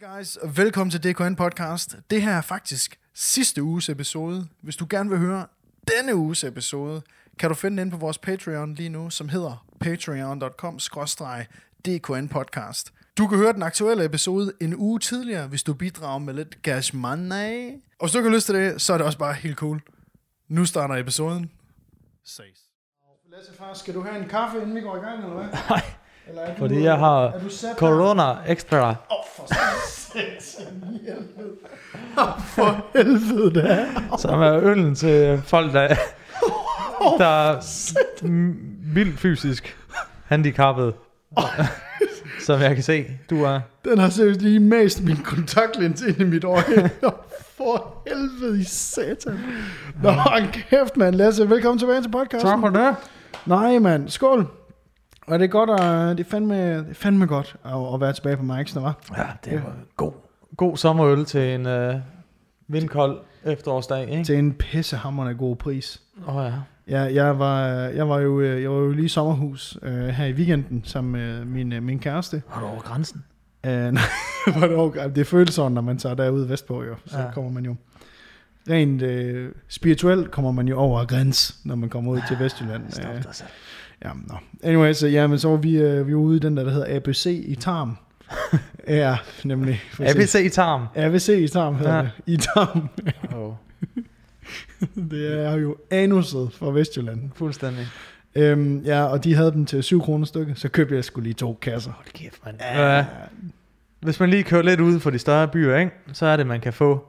Hey guys, og velkommen til DKN Podcast. Det her er faktisk sidste uges episode. Hvis du gerne vil høre denne uges episode, kan du finde den inde på vores Patreon lige nu, som hedder patreon.com DKN Podcast. Du kan høre den aktuelle episode en uge tidligere, hvis du bidrager med lidt cash money. Og hvis du ikke har lyst til det, så er det også bare helt cool. Nu starter episoden. Ses. Lasse far, skal du have en kaffe, inden vi går i gang, eller hvad? Nej, Eller er du, fordi jeg har er du corona extra. Åh, oh, for satan helvede. Åh, for helvede da. Som er øllen til folk, der, der er vildt fysisk handicappet. Som jeg kan se, du er. Den har seriøst lige mast min kontaktlens ind i mit øje. for helvede i satan. Nå, kæft, mand. Lasse, velkommen tilbage til podcasten. Tak for det. Nej, mand. Skål. Og det er godt, at, det er fandme, det er fandme godt at, at være tilbage på Mike's, var. Ja, det var god, god sommerøl til en uh, vindkold efterårsdag, ikke? Til en pissehammerende god pris. Åh oh, ja. Ja, jeg var, jeg var jo, øh, jeg var jo lige i sommerhus øh, her i weekenden sammen med min, øh, min kæreste. Var du over grænsen? Uh, nej, var det, okay. det føles sådan, når man tager derude vestpå, jo. Så ja. Ja. kommer man jo... Rent øh, spirituelt kommer man jo over græns, når man kommer ud til Vestjylland. Stop Øh, dig selv. Ja, nå. Anyway, så, ja, men så var vi, øh, vi var ude i den der, der hedder ABC i Tarm. ja, nemlig. ABC i tarm. ABC i Tarm hedder ja. Ja. det. I Tarm. Oh, det er jo anuset for Vestjylland. fuldstændig. Øhm, ja, og de havde dem til 7 kroner stykket, så købte jeg skulle lige to kasser. Hold kæft, mand. Ja. Hvis man lige kører lidt ud for de større byer, ikke? så er det, man kan få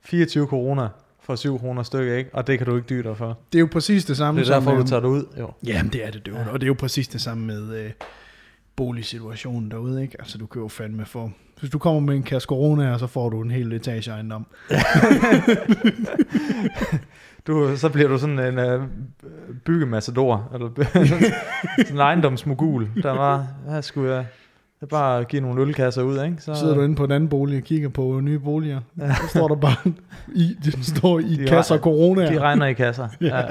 24 kroner for 7 kroner stykke, ikke? og det kan du ikke dyre dig for. Det er jo præcis det samme Det er derfor, som... du tager det ud. Jo. Jamen, det er det, det ja. og det er jo præcis det samme med øh, boligsituationen derude, ikke? Altså, du kan jo fandme få... Hvis du kommer med en kasse corona, så får du en hel etage ejendom. Du, så bliver du sådan en uh, byggemassador, eller sådan en ejendomsmogul, der var, her skulle jeg, jeg bare give nogle ølkasser ud, ikke? Så sidder du inde på en anden bolig og kigger på nye boliger. Ja. Ja. Så står der bare, i, det står i De kasser re- corona. De regner i kasser. ja.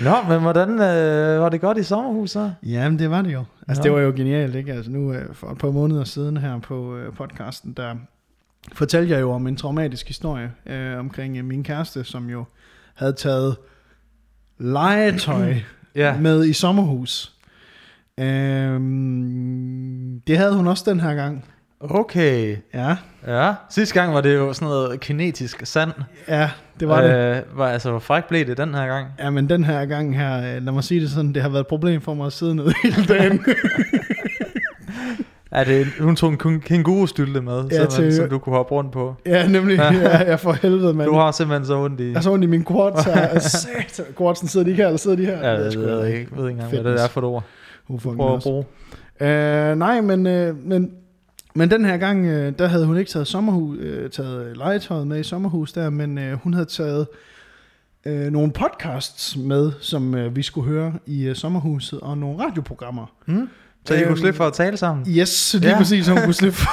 Nå, men hvordan øh, var det godt i sommerhus så? Jamen, det var det jo. Altså, Nå. det var jo genialt, ikke? Altså, nu øh, for et par måneder siden her på øh, podcasten, der fortalte jeg jo om en traumatisk historie øh, omkring øh, min kæreste, som jo havde taget legetøj Ja, med i sommerhus. Øhm, det havde hun også den her gang. okay. Ja, Ja, sidste gang var det jo sådan noget kinetisk sand. ja det var det. øh, Var, altså, hvor fræk blev det den her gang? Ja, men den her gang her, øh, lad mig sige det sådan, det har været et problem for mig at sidde ned hele dagen. Er det, hun tog en kænguru-stylte med, Ja, til- som du kunne hoppe rundt på. ja, nemlig. Ja. Ja, jeg for helvede, mand. Du har simpelthen så ondt i... Jeg så ondt i min quads her. Satan. Quadsen sidder de ikke her, eller sidder de her? Ja, jeg ved sgu ved, ikke, jeg ved ikke engang, hvad det Fitness. er for et ord. Who fucking Prøv at bruge. Øh, nej, men, øh, men, men den her gang, øh, der havde hun ikke taget, sommerhus, øh, taget legetøjet med i sommerhus der, men øh, hun havde taget øh, nogle podcasts med, som øh, vi skulle høre i øh, sommerhuset, og nogle radioprogrammer. Hmm? Så I Øhm, kunne slippe for at tale sammen? Yes, lige ja. Præcis, hun kunne slippe for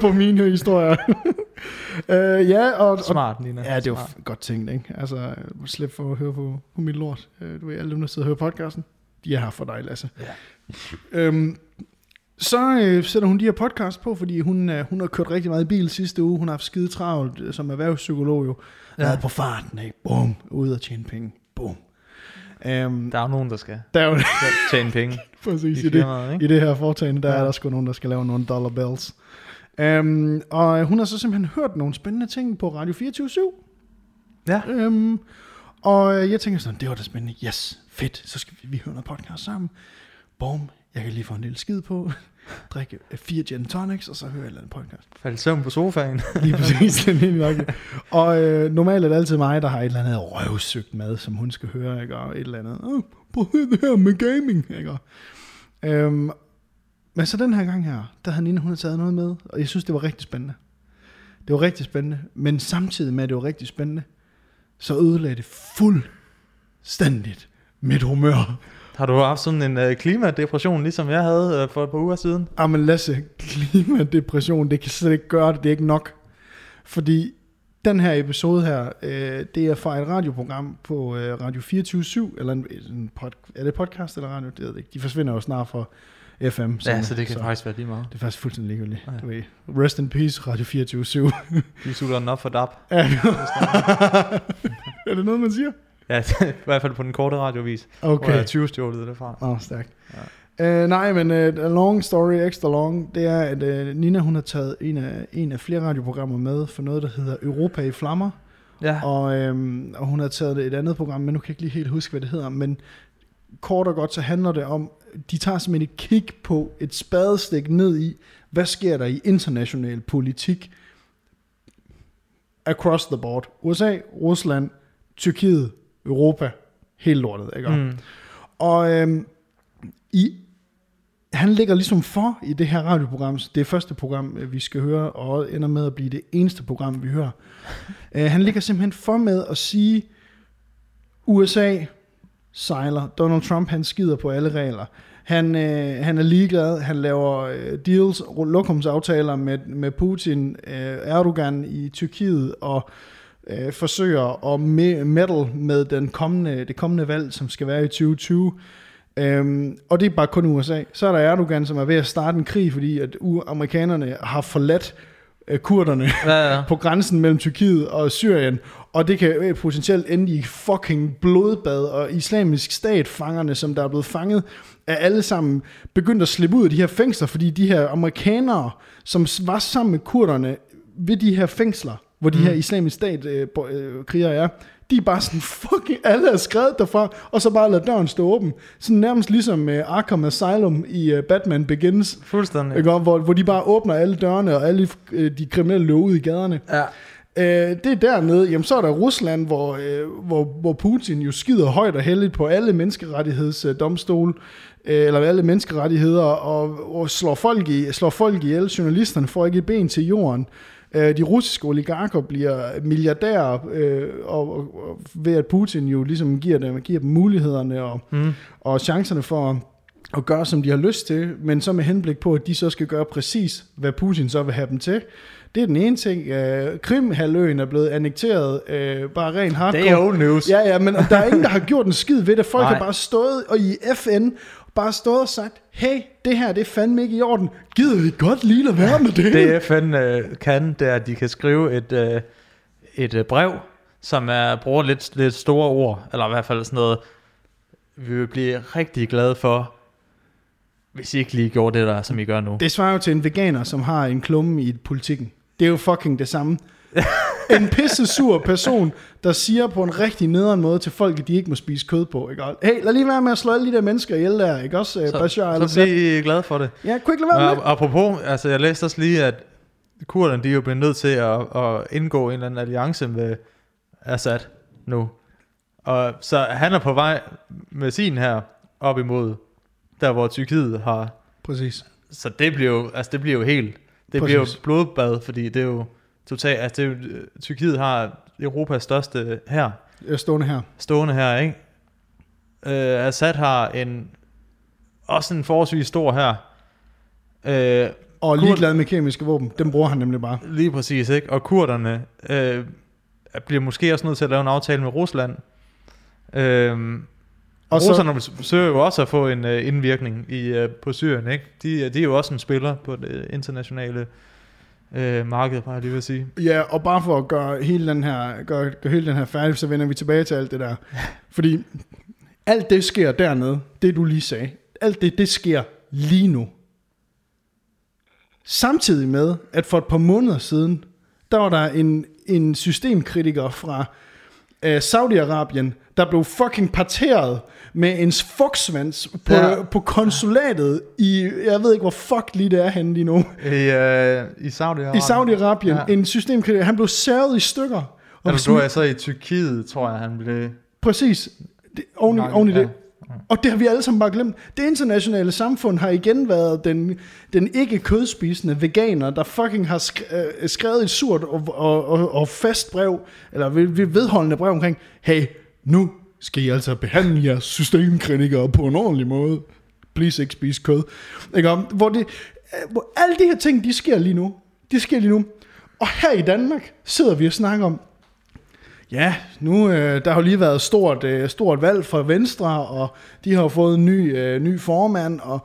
på mine historier. øh, ja, og, Smart, Nina. Ja, det var Smart. godt tænkt, ikke? Altså, øh, slippe for at høre på, på mit lort. Øh, Du ved, alle dem, der sidder og hører podcasten, de er her for dig, Lasse. Ja. Øhm, så øh, sætter hun de her podcast på, fordi hun, øh, hun har kørt rigtig meget i bil sidste uge. Hun har haft skide travlt øh, som erhvervspsykolog jo. Ja. Været på farten, ikke? Bum. Ude og tjene penge. Bum. Øhm, Der er jo nogen, der skal der er jo tjene penge præcis i i det, firmaet, ikke? i det her foretagende, der ja. Er der sgu nogen, der skal lave nogle dollar bills. Øhm, og hun har så simpelthen hørt nogle spændende ting på Radio 24 Ja. Øhm, og øh, jeg tænker sådan, det var da spændende. Yes, fedt. Så skal vi, vi høre noget podcast sammen. Bum, jeg kan lige få en lille skid på. Drikke øh, fire gin tonics, og så høre et eller andet podcast. Faldt søvn på sofaen. Lige præcis, den helt nøjagtigt. Og øh, normalt er det altid mig, der har et eller andet røvsygt mad, som hun skal høre, ikke? Og et eller andet, oh, prøv det her med gaming, ikke? Øhm, men så den her gang her, der havde Nina, hun havde taget noget med, og jeg synes, det var rigtig spændende. Det var rigtig spændende, men samtidig med, at det var rigtig spændende, så ødelagde det fuldstændigt mit humør. Har du haft sådan en uh, klimadepression, ligesom jeg havde uh, for et par uger siden? Jamen Lasse, klimadepression, det kan slet ikke gøre det, det er ikke nok. Fordi den her episode her, øh, det er fra et radioprogram på øh, Radio 24 eller en, en pod, er det podcast eller radio? Det ved jeg ikke. De forsvinder jo snart for FM. Ja, så det kan faktisk være lige meget. Det er faktisk fuldstændig ligegyldigt. Ja. Du ved, rest in peace, Radio 24 De sutter den op for DAP. er, er det noget, man siger? Ja, i hvert fald på den korte radiovis. Okay. Hvor jeg 20 stjålet det fra. Åh, oh, stærkt. Ja. Uh, nej, men uh, long story, extra long, det er, at uh, Nina hun har taget en af, en af flere radioprogrammer med for noget, der hedder Europa i Flammer. Ja. Og, øhm, og hun har taget et andet program, men nu kan jeg ikke lige helt huske, hvad det hedder. Men kort og godt, så handler det om, de tager simpelthen et kig på et spadestik ned i, hvad sker der i international politik across the board. USA, Rusland, Tyrkiet, Europa, helt lortet, ikke? Mm. Og øhm, i, han ligger ligesom for i det her radioprogram. Det er første program, øh, vi skal høre, og ender med at blive det eneste program, vi hører. Øh, han ligger simpelthen for med at sige, USA sejler. Donald Trump, han skider på alle regler. Han, øh, han er ligeglad. Han laver øh, deals, lokumsaftaler med, med Putin, øh, Erdogan i Tyrkiet, og øh, forsøger at me- meddle med den kommende, det kommende valg, som skal være i 2020. Øhm, og det er bare kun USA. Så er der Erdogan, som er ved at starte en krig, fordi at amerikanerne har forladt kurderne Ja, ja. på grænsen mellem Tyrkiet og Syrien, og det kan øh, potentielt ende i fucking blodbad, og islamisk stat-fangerne, som der er blevet fanget, er alle sammen begyndt at slippe ud af de her fængsler, fordi de her amerikanere, som var sammen med kurderne ved de her fængsler, hvor de Mm. her islamisk stat-krigere er, de er bare sådan, fucking alle er skrevet derfra, og så bare lader døren stå åben. Sådan nærmest ligesom uh, Arkham Asylum i uh, Batman Begins, Fuldstændig. ikke? Hvor, hvor de bare åbner alle dørene, og alle øh, de kriminelle løber ud i gaderne. Ja. Øh, det er dernede. Jamen, så er der Rusland, hvor, øh, hvor, hvor Putin jo skider højt og heldigt på alle menneskerettighedsdomstole, øh, eller alle menneskerettigheder, og, og slår, folk i, slår folk ihjel. Journalisterne får ikke et ben til jorden. Øh, de russiske oligarker bliver milliardærer, øh, og, og, og ved at Putin jo ligesom giver dem, giver dem mulighederne og, Mm. og chancerne for at, at gøre, som de har lyst til, men så med henblik på, at de så skal gøre præcis, hvad Putin så vil have dem til. Det er den ene ting. Øh, Krim-halvøen er blevet annekteret, øh, bare ren hardcore. Det er old news. Ja, ja, men der er ingen, der har gjort en skid ved det. Folk Nej. har bare stået og i FN, bare stået og sagt, hey, det her, det er fandme ikke i orden. Gider vi godt lige lade være med det? Det FN øh, kan, det er, at de kan skrive et, øh, et øh, brev, som er, bruger lidt, lidt store ord, eller i hvert fald sådan noget, vi vil blive rigtig glade for, hvis I ikke lige gjorde det der, som I gør nu. Det svarer jo til en veganer, som har en klumme i politikken. Det er jo fucking det samme. en pisse sur person, der siger på en rigtig nederen måde til folk, at de ikke må spise kød på. Ikke? Og, Hey, lad lige være med at slå alle de der mennesker ihjel der. Ikke også, så, Bashar så al-Assad? bliver I glade for det. Ja, kunne ikke lade være med Og, apropos, altså jeg læste også lige, at kurderne, de er jo blevet nødt til at, at indgå en eller anden alliance med Assad nu. Og så han er på vej med sin her op imod der, hvor Tyrkiet har... Præcis. Så det bliver jo, altså det bliver jo helt... Det bliver jo Præcis. blodbad, fordi det er jo totalt... Altså det er jo, Tyrkiet har Europas største her er stående her. stående her, ikke? Øh, Assad har en også en forholdsvis stor her. Øh, Og ligeglad med kemiske våben. Dem bruger han nemlig bare. Lige præcis, ikke? Og kurderne øh, bliver måske også nødt til at lave en aftale med Rusland. Øh, og Og så- russerne forsøger jo også at få en øh, indvirkning i, øh, på Syrien, ikke? De, de er jo også en spiller på det internationale øh, marked, bare lige vil sige. Ja, og bare for at gøre hele den her, gøre, gøre hele den her færdig, så vender vi tilbage til alt det der. Fordi alt det sker dernede, det du lige sagde, alt det, det sker lige nu. Samtidig med, at for et par måneder siden, der var der en, en systemkritiker fra øh, Saudi-Arabien, der blev fucking parteret med en fugsvans på, Ja. på konsulatet i, jeg ved ikke hvor fuck lige det er henne lige nu. I, øh, i Saudi-Arabien. I Saudi-Arabien, Ja. en systemkritiker, han blev savet i stykker. Og Altså, du er så i Tyrkiet, tror jeg, han blev... Præcis. Det, oven, Nok, oven i ja. det. Og det har vi alle sammen bare glemt. Det internationale samfund har igen været den, den ikke kødspisende veganer, der fucking har øh, skrevet et surt og, og, og, og fast brev, eller ved- ved- vedholdende brev omkring, hey, nu skal I altså behandle jeres systemkritikere på en ordentlig måde. Please ikke spise kød. Ikke? om? Hvor, det, øh, hvor alle de her ting, de sker lige nu. De sker lige nu. Og her i Danmark sidder vi og snakker om, Ja, nu øh, der har jo lige været stort, øh, stort valg for Venstre, og de har fået en ny, øh, ny formand, og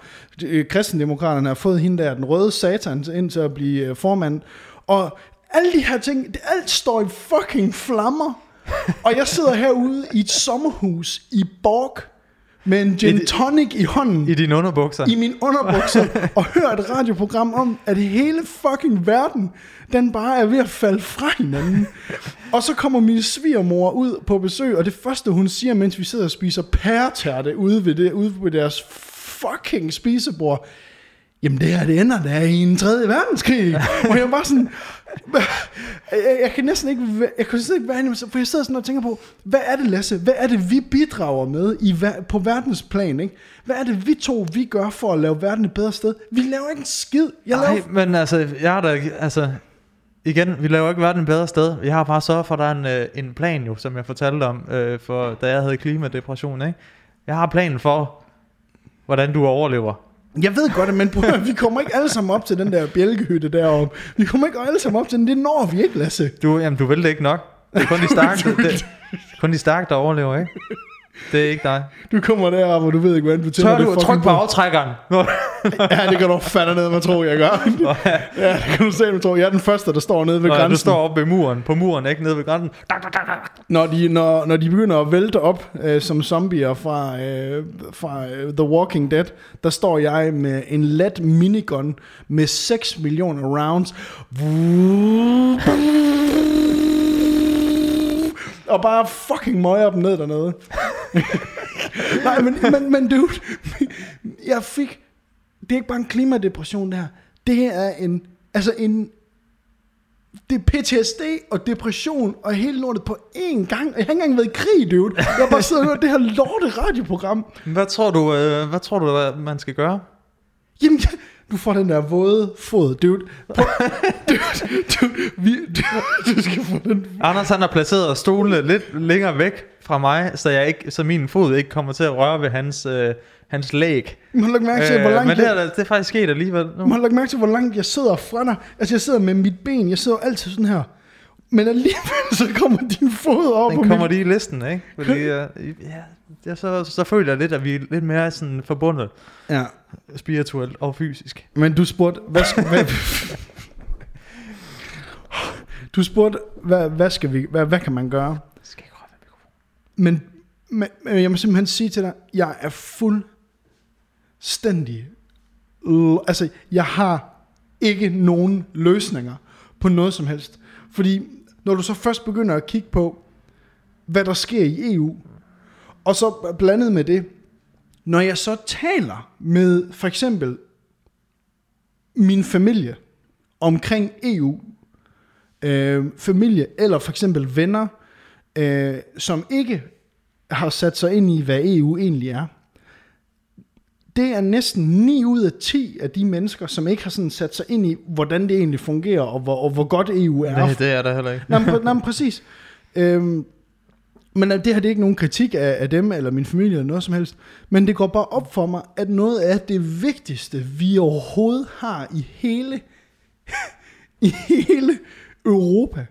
øh, kristendemokraterne har fået hende der, den røde satan, ind til at blive øh, formand. Og alle de her ting, det, alt står i fucking flammer og jeg sidder herude i et sommerhus i Borg, med en gin tonic i hånden. I dine underbukser. I min underbukser. og hører et radioprogram om, at hele fucking verden, den bare er ved at falde fra hinanden. og så kommer min svigermor ud på besøg, og det første hun siger, mens vi sidder og spiser pæretærte ude ved, det, ude ved deres fucking spisebord, jamen det her, det ender der i en tredje verdenskrig. og jeg var sådan, jeg, jeg kan næsten ikke, jeg kan næsten ikke være enig, for jeg sidder sådan og tænker på, hvad er det Lasse, hvad er det vi bidrager med i, på verdensplan, ikke? Hvad er det vi to, vi gør for at lave verden et bedre sted? Vi laver ikke en skid. Jeg Nej, laver... men altså, jeg har da, altså, igen, vi laver ikke verden et bedre sted. Jeg har bare sørget for, at der er en, øh, en plan jo, som jeg fortalte om, øh, for, da jeg havde klimadepression, ikke? Jeg har planen for, hvordan du overlever. Jeg ved godt, men vi kommer ikke alle sammen op til den der bjælkehytte deroppe. Vi kommer ikke alle sammen op til den. Det når vi ikke, Lasse. Du, jamen, du vil det ikke nok. Det er kun de stærke, det, kun de stærke der overlever, ikke? Det er ikke dig. Du kommer derop, og du ved ikke, hvordan du tænder det. Tør du at trykke på aftrækkeren? ja, det kan du fandme ned, man tror, jeg gør. ja, det kan du se, man tror. Jeg er den første, der står nede ved Nå, grænsen. Du står oppe ved muren, på muren, ikke nede ved grænsen. Når de, når, når de begynder at vælte op øh, som zombier fra, øh, fra øh, The Walking Dead, der står jeg med en let minigun med 6 millioner rounds og bare fucking møger dem ned dernede. Nej, men, men, men dude, jeg fik, det er ikke bare en klimadepression der, det er en, altså en, det er PTSD og depression og hele lortet på én gang. Jeg har ikke engang været i krig, dude. Jeg har bare siddet og hørt det her lorte radioprogram. Hvad tror du, øh, hvad tror du, man skal gøre? Jamen, jeg, du får den der våde fod, dude. På, dude, dude, vi, du, du skal få den. Anders han har placeret stolene lidt længere væk fra mig, så, jeg ikke, så min fod ikke kommer til at røre ved hans, øh, hans læg. Man har mærke til, øh, hvor langt Men det er, det er faktisk sket alligevel. Nu. Man lagt mærke til, hvor langt jeg sidder fra dig. Altså jeg sidder med mit ben, jeg sidder altid sådan her. Men alligevel så kommer din fod op. Den kommer mit... lige i listen, ikke? Fordi, uh, ja, ja, så, så føler jeg lidt, at vi er lidt mere sådan forbundet. Ja. Spirituelt og fysisk. Men du spurgte, hvad skal, hvad, du spurgte, hvad, hvad, skal vi, hvad, hvad kan man gøre? Skal jeg men, men, men jeg må simpelthen sige til dig, jeg er fuldstændig, altså jeg har ikke nogen løsninger på noget som helst. Fordi når du så først begynder at kigge på, hvad der sker i EU, og så blandet med det, når jeg så taler med for eksempel min familie omkring EU, øh, familie eller for eksempel venner, øh, som ikke har sat sig ind i, hvad EU egentlig er, det er næsten 9 ud af 10 af de mennesker, som ikke har sådan sat sig ind i, hvordan det egentlig fungerer, og hvor, og hvor godt EU er. Nej, det er der heller ikke. nej, men, nej, men præcis. Øhm, men det her det er ikke nogen kritik af, af dem, eller min familie, eller noget som helst. Men det går bare op for mig, at noget af det vigtigste, vi overhovedet har i hele, i hele Europa,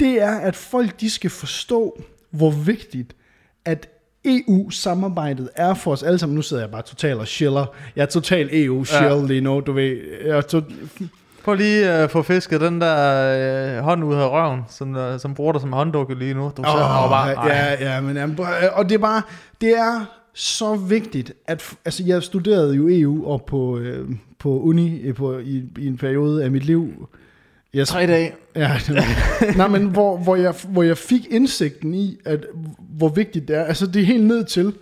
det er, at folk de skal forstå, hvor vigtigt, at EU-samarbejdet er for os alle sammen. Nu sidder jeg bare totalt og chiller. Jeg er totalt EU-chill ja. lige nu, du ved. Jeg er to... Prøv lige at få fisket den der øh, hånd ud af røven, som, uh, som bruger dig som hånddukke lige nu. Du oh, sidder bare, ja, ja, men jamen, og det er bare, det er så vigtigt, at altså, jeg studerede jo EU og på, øh, på uni øh, på, i, i en periode af mit liv. Jeg, Tre dage. Ja, nej, men hvor, hvor, jeg, hvor jeg fik indsigten i, at hvor vigtigt det er. Altså det er helt ned til,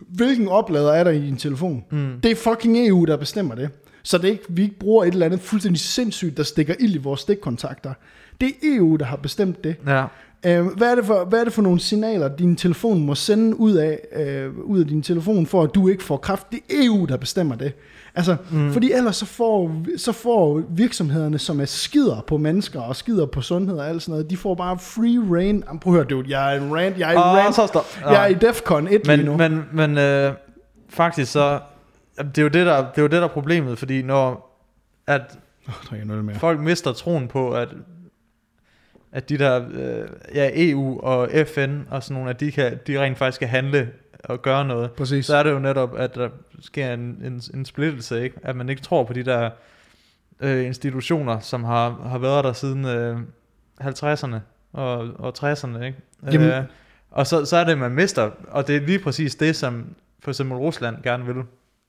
hvilken oplader er der i din telefon. Mm. Det er fucking EU, der bestemmer det. Så det er ikke, vi ikke bruger et eller andet fuldstændig sindssygt, der stikker ild i vores stikkontakter. Det er EU, der har bestemt det. Ja. Øh, hvad, er det for, hvad er det for nogle signaler, din telefon må sende ud af, øh, ud af din telefon, for at du ikke får kraft? Det er EU, der bestemmer det. Altså, mm. fordi ellers så får, så får virksomhederne, som er skider på mennesker og skider på sundhed og alt sådan noget, de får bare free reign. Prøv at høre, dude, jeg er en rant, jeg er, oh, rant, så stop. Oh. jeg er i Defcon 1 men, lige nu. Men, men øh, faktisk så, det er jo det, der, det er jo det, der er problemet, fordi når at oh, mere. folk mister troen på, at at de der, øh, ja, EU og FN og sådan nogle, at de, kan, de rent faktisk kan handle og gøre noget. Præcis. Så er det jo netop, at der sker en, en, en splittelse, ikke? At man ikke tror på de der øh, institutioner, som har, har været der siden øh, 50'erne og, og 60'erne, ikke? Jamen- Øh, og så, så er det, man mister, og det er lige præcis det, som for eksempel Rusland gerne vil.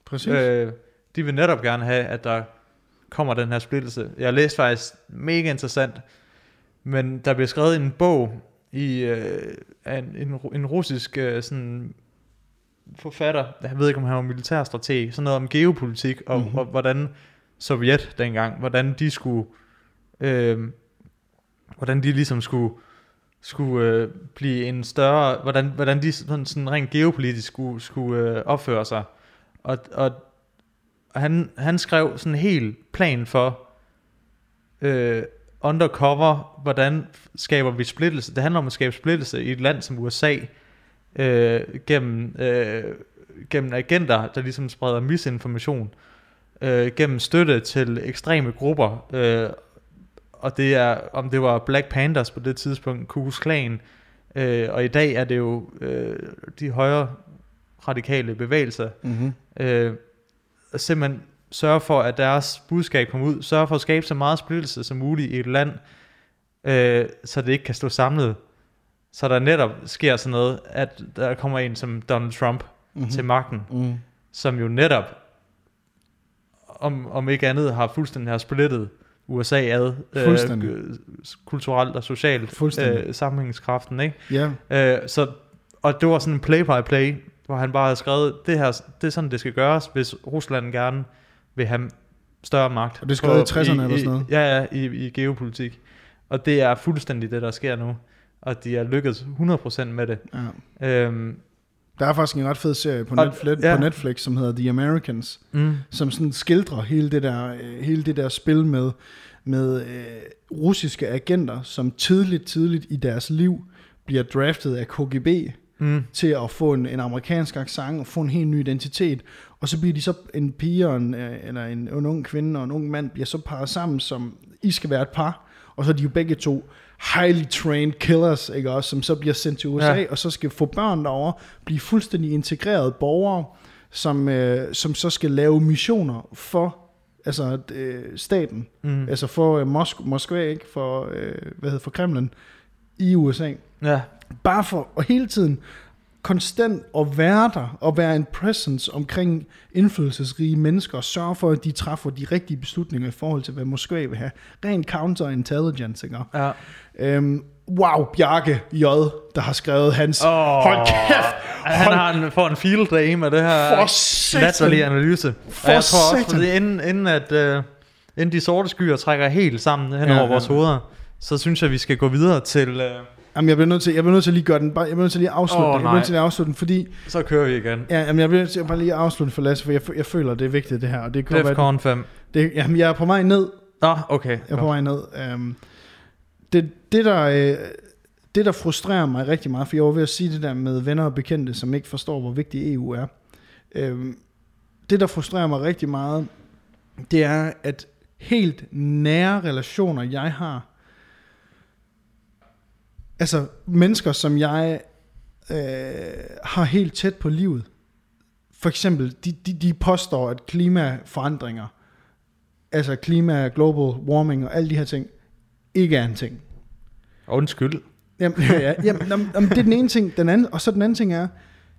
Præcis. Øh, de vil netop gerne have, at der kommer den her splittelse. Jeg har læst faktisk mega interessant, men der bliver skrevet en bog i øh, en, en, en russisk øh, sådan forfatter, jeg ved ikke om han var militærstrateg, sådan noget om geopolitik og, Mhm. mm-hmm. og hvordan Sovjet dengang, hvordan de skulle, øh, hvordan de ligesom skulle skulle øh, blive en større, hvordan, hvordan de sådan, sådan rent geopolitisk skulle, skulle øh, opføre sig. Og, og, og han, han skrev sådan en hel plan for øh, undercover, hvordan skaber vi splittelse. Det handler om at skabe splittelse i et land som USA, øh, gennem, øh, gennem agenter, der ligesom spreder misinformation, øh, gennem støtte til ekstreme grupper, øh, og det er, om det var Black Panthers på det tidspunkt, Ku Klux Klan, øh, og i dag er det jo øh, de højre radikale bevægelser, Mm-hmm. øh, simpelthen sørge for, at deres budskab kommer ud, sørge for at skabe så meget splittelse som muligt i et land, øh, så det ikke kan stå samlet. Så der netop sker sådan noget, at der kommer en som Donald Trump Mm-hmm. til magten, Mm. som jo netop, om, om ikke andet, har fuldstændig har splittet USA ad, øh, kulturelt og socialt, øh, sammenhængskraften, ikke? Ja, Øh, så, og det var sådan en play-by-play, hvor han bare havde skrevet, det her, det er sådan, det skal gøres, hvis Rusland gerne vil have større magt. Og det på- i 60'erne eller sådan noget? Ja, ja, i, i geopolitik. Og det er fuldstændig det, der sker nu. Og de er lykkedes 100% med det. ja. Øhm, Der er faktisk en ret fed serie på, Og- Netflix, ja. på Netflix, som hedder The Americans, mm, som sådan skildrer hele det der, øh, hele det der spil med, med øh, russiske agenter, som tidligt, tidligt i deres liv bliver draftet af KGB mm, til at få en, en amerikansk accent og få en helt ny identitet. Og så bliver de så en pige og en, øh, eller en, en ung kvinde og en ung mand bliver så parret sammen, som I skal være et par. Og så er de jo begge to highly trained killers, ikke også, som så bliver sendt til USA, Ja. og så skal få børn derovre, blive fuldstændig integrerede borgere, som, øh, som så skal lave missioner for altså, øh, staten, mm, altså for øh, Mosk- Moskva, ikke? For, øh, hvad hedder, for Kremlen i USA. ja, Bare for at hele tiden konstant at være der, og være en presence omkring indflydelsesrige mennesker, og sørge for, at de træffer de rigtige beslutninger i forhold til, hvad Moskva vil have. Ren counterintelligence, ikke? ja. Øhm, wow, Bjarke J., der har skrevet hans... Åh, Hold kæft! Han Hold har en, får en field day med det her latterlige analyse. For og jeg tror også, fordi inden, inden, at, øh, inden de sorte skyer trækker helt sammen hen Ja, over vores ja. hoveder, så synes jeg, vi skal gå videre til... Øh, Jamen, jeg bliver nødt til, jeg bliver nødt til at lige gøre den, bare, jeg bliver nødt til lige at afslutte Åh, den. Jeg bliver nødt til at afslutte den, fordi så kører vi igen. ja, jamen, jeg bliver nødt til at bare lige afslutte for Lasse, for jeg, jeg føler, det er vigtigt det her, og det kan Defcon 5. det, jamen, jeg er på vej ned, Nå, okay. Jeg er på vej ned. Um, det, det, der, øh, det, der frustrerer mig rigtig meget, for jeg var ved at sige det der med venner og bekendte, som ikke forstår, hvor vigtig EU er. Um, det, der frustrerer mig rigtig meget, det er, at helt nære relationer, jeg har, altså mennesker, som jeg øh, har helt tæt på livet, for eksempel, de, de, de påstår, at klimaforandringer, altså klima, global warming og alle de her ting, ikke er en ting. Undskyld. Jamen, ja, ja, jamen, jamen, jamen, det er den ene ting. Den anden, og så den anden ting er,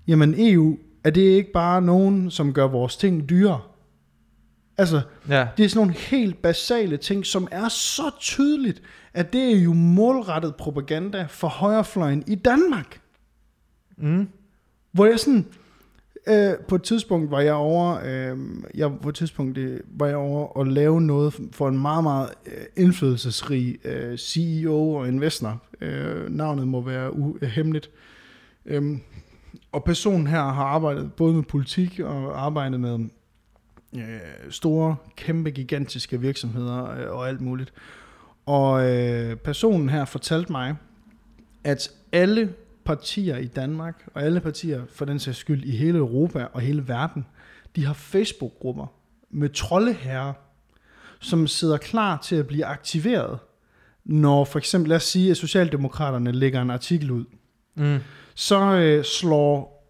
jamen EU, er det ikke bare nogen, som gør vores ting dyrere? Altså, Ja. det er sådan nogle helt basale ting, som er så tydeligt, at det er jo målrettet propaganda for højrefløjen i Danmark. Mm. Hvor jeg sådan, øh, på et tidspunkt var jeg over, øh, jeg, på et tidspunkt øh, var jeg over at lave noget for en meget, meget øh, indflydelsesrig øh, CEO og investor. Øh, navnet må være u- øh, hemmeligt. Øhm, og personen her har arbejdet både med politik og arbejdet med øh, store, kæmpe, gigantiske virksomheder øh, og alt muligt. Og øh, personen her fortalte mig, at alle partier i Danmark, og alle partier for den sags skyld i hele Europa og hele verden, de har Facebook-grupper med troldeherrer, som sidder klar til at blive aktiveret, når for eksempel, lad os sige, at Socialdemokraterne lægger en artikel ud, Mm. så øh, slår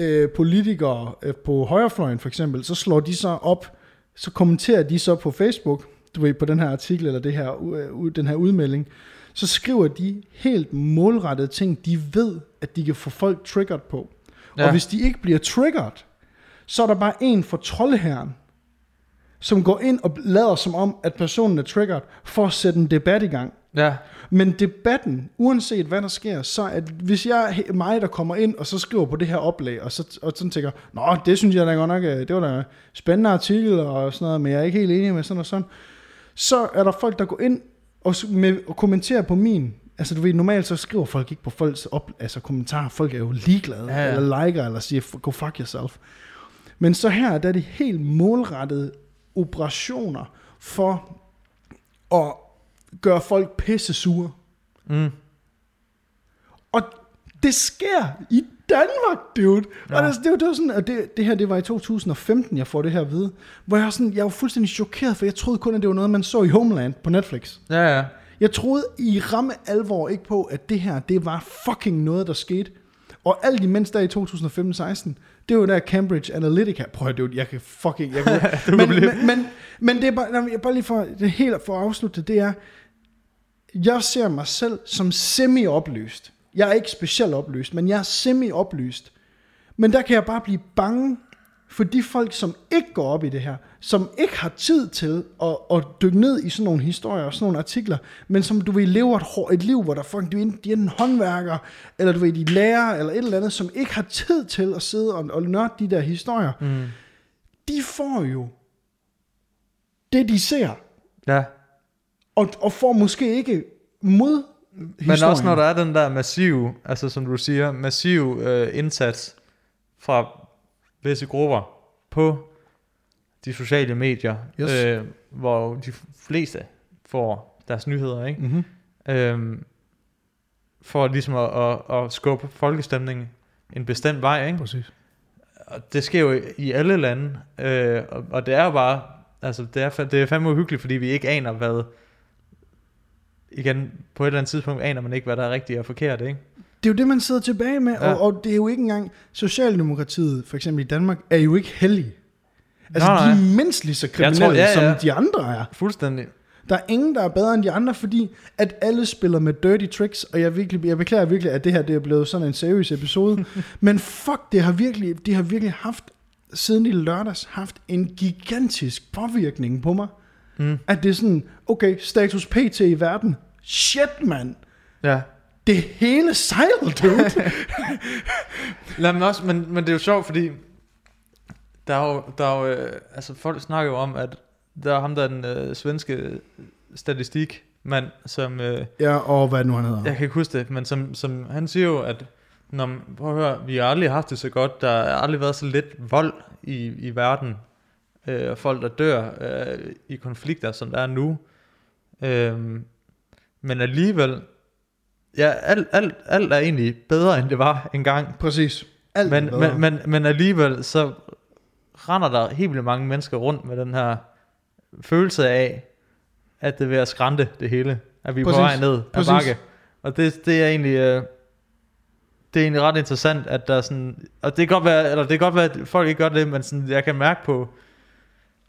øh, politikere øh, på højrefløjen for eksempel, så slår de så op, så kommenterer de så på Facebook, du ved, på den her artikel, eller det her, øh, den her udmelding, så skriver de helt målrettede ting, de ved, at de kan få folk triggered på. Ja. Og hvis de ikke bliver triggered, så er der bare en for troldeherren, som går ind og lader som om, at personen er triggered, for at sætte en debat i gang. Ja. Men debatten, uanset hvad der sker, så at hvis jeg mig, der kommer ind og så skriver på det her oplag, og, så, og sådan tænker, nå, det synes jeg da godt nok, øh, det var da en spændende artikel og sådan noget, men jeg er ikke helt enig med sådan og sådan, så er der folk, der går ind og, med, og kommenterer på min. Altså du ved, normalt så skriver folk ikke på folks op, altså kommentarer. Folk er jo ligeglade, ja. ja. eller liker, eller siger, go fuck yourself. Men så her, der er det helt målrettede operationer for at gøre folk pisse sure. Mm. Og det sker i Danmark, dude. Ja. Og det, det, var- det, var sådan, og det, det her, det var i 2015, jeg får det her at vide. Hvor jeg var, sådan, jeg var fuldstændig chokeret, for jeg troede kun, at det var noget, man så i Homeland på Netflix. Ja, ja. Jeg troede i ramme alvor ikke på, at det her, det var fucking noget, der skete. Og alt imens der i 2015-16, det var der Cambridge Analytica. Prøv at dude, jeg kan fucking... Jeg kan, men, men, men, men, det er bare, nej, jeg bare lige for, det helt for at afslutte, det er, jeg ser mig selv som semi-oplyst. Jeg er ikke specielt oplyst, men jeg er semi-oplyst. Men der kan jeg bare blive bange for de folk, som ikke går op i det her, som ikke har tid til at, at dykke ned i sådan nogle historier og sådan nogle artikler, men som du ved, lever et, et liv, hvor der fucking, du ved, de er en håndværker, eller du ved, de er lærer, eller et eller andet, som ikke har tid til at sidde og, og nørde de der historier, Mm. de får jo det, de ser, Ja. Og, og får måske ikke mod Men også når der er den der massive, altså som du siger, massiv øh, indsats fra visse grupper på de sociale medier, Yes. øh, hvor de fleste får deres nyheder, ikke? Mm-hmm. Øhm, for ligesom at, at, at skubbe folkestemningen en bestemt vej, ikke? Præcis. Og det sker jo i- alle lande, øh, og, og det er jo bare, altså det er, det er fandme uhyggeligt, fordi vi ikke aner, hvad, igen, på et eller andet tidspunkt aner man ikke, hvad der er rigtigt og forkert, ikke? Det er jo det, man sidder tilbage med, ja. Og, og det er jo ikke engang, Socialdemokratiet for eksempel i Danmark, er jo ikke heldige. Altså, Nej, de er mindst lige så kriminelle, tror- ja, ja. som de andre er. Fuldstændig. Der er ingen, der er bedre end de andre, fordi at alle spiller med dirty tricks, og jeg, virkelig, jeg beklager virkelig, at det her det er blevet sådan en seriøs episode. Men fuck, det har virkelig, det har virkelig haft, siden i lørdags, haft en gigantisk påvirkning på mig. Mm. At det er sådan, okay, status PT i verden. Shit, mand. Ja. Det hele sejler, dude. Lad mig også, men, men det er jo sjovt, fordi der er jo, der er jo øh, altså folk snakker jo om, at der er ham, der er den øh, svenske statistikmand, som, øh, ja, og hvad nu han hedder. jeg kan ikke huske det, men som, som han siger jo, at når, prøv at høre, vi har aldrig haft det så godt, der har aldrig været så lidt vold i, i verden, øh, og folk der dør øh, i konflikter, som der er nu. Øh, men alligevel, ja, alt, alt, alt er egentlig bedre, end det var engang. Præcis. Alt Men, men, men, men alligevel så render der helt vildt mange mennesker rundt med den her følelse af, at det er ved at skrænte det hele. At vi er Præcis. på vej ned Præcis. bakke. Og det, det er egentlig... Øh, det er egentlig ret interessant, at der er sådan... Og det kan godt være, eller det kan godt være, at folk ikke gør det, men sådan, jeg kan mærke på...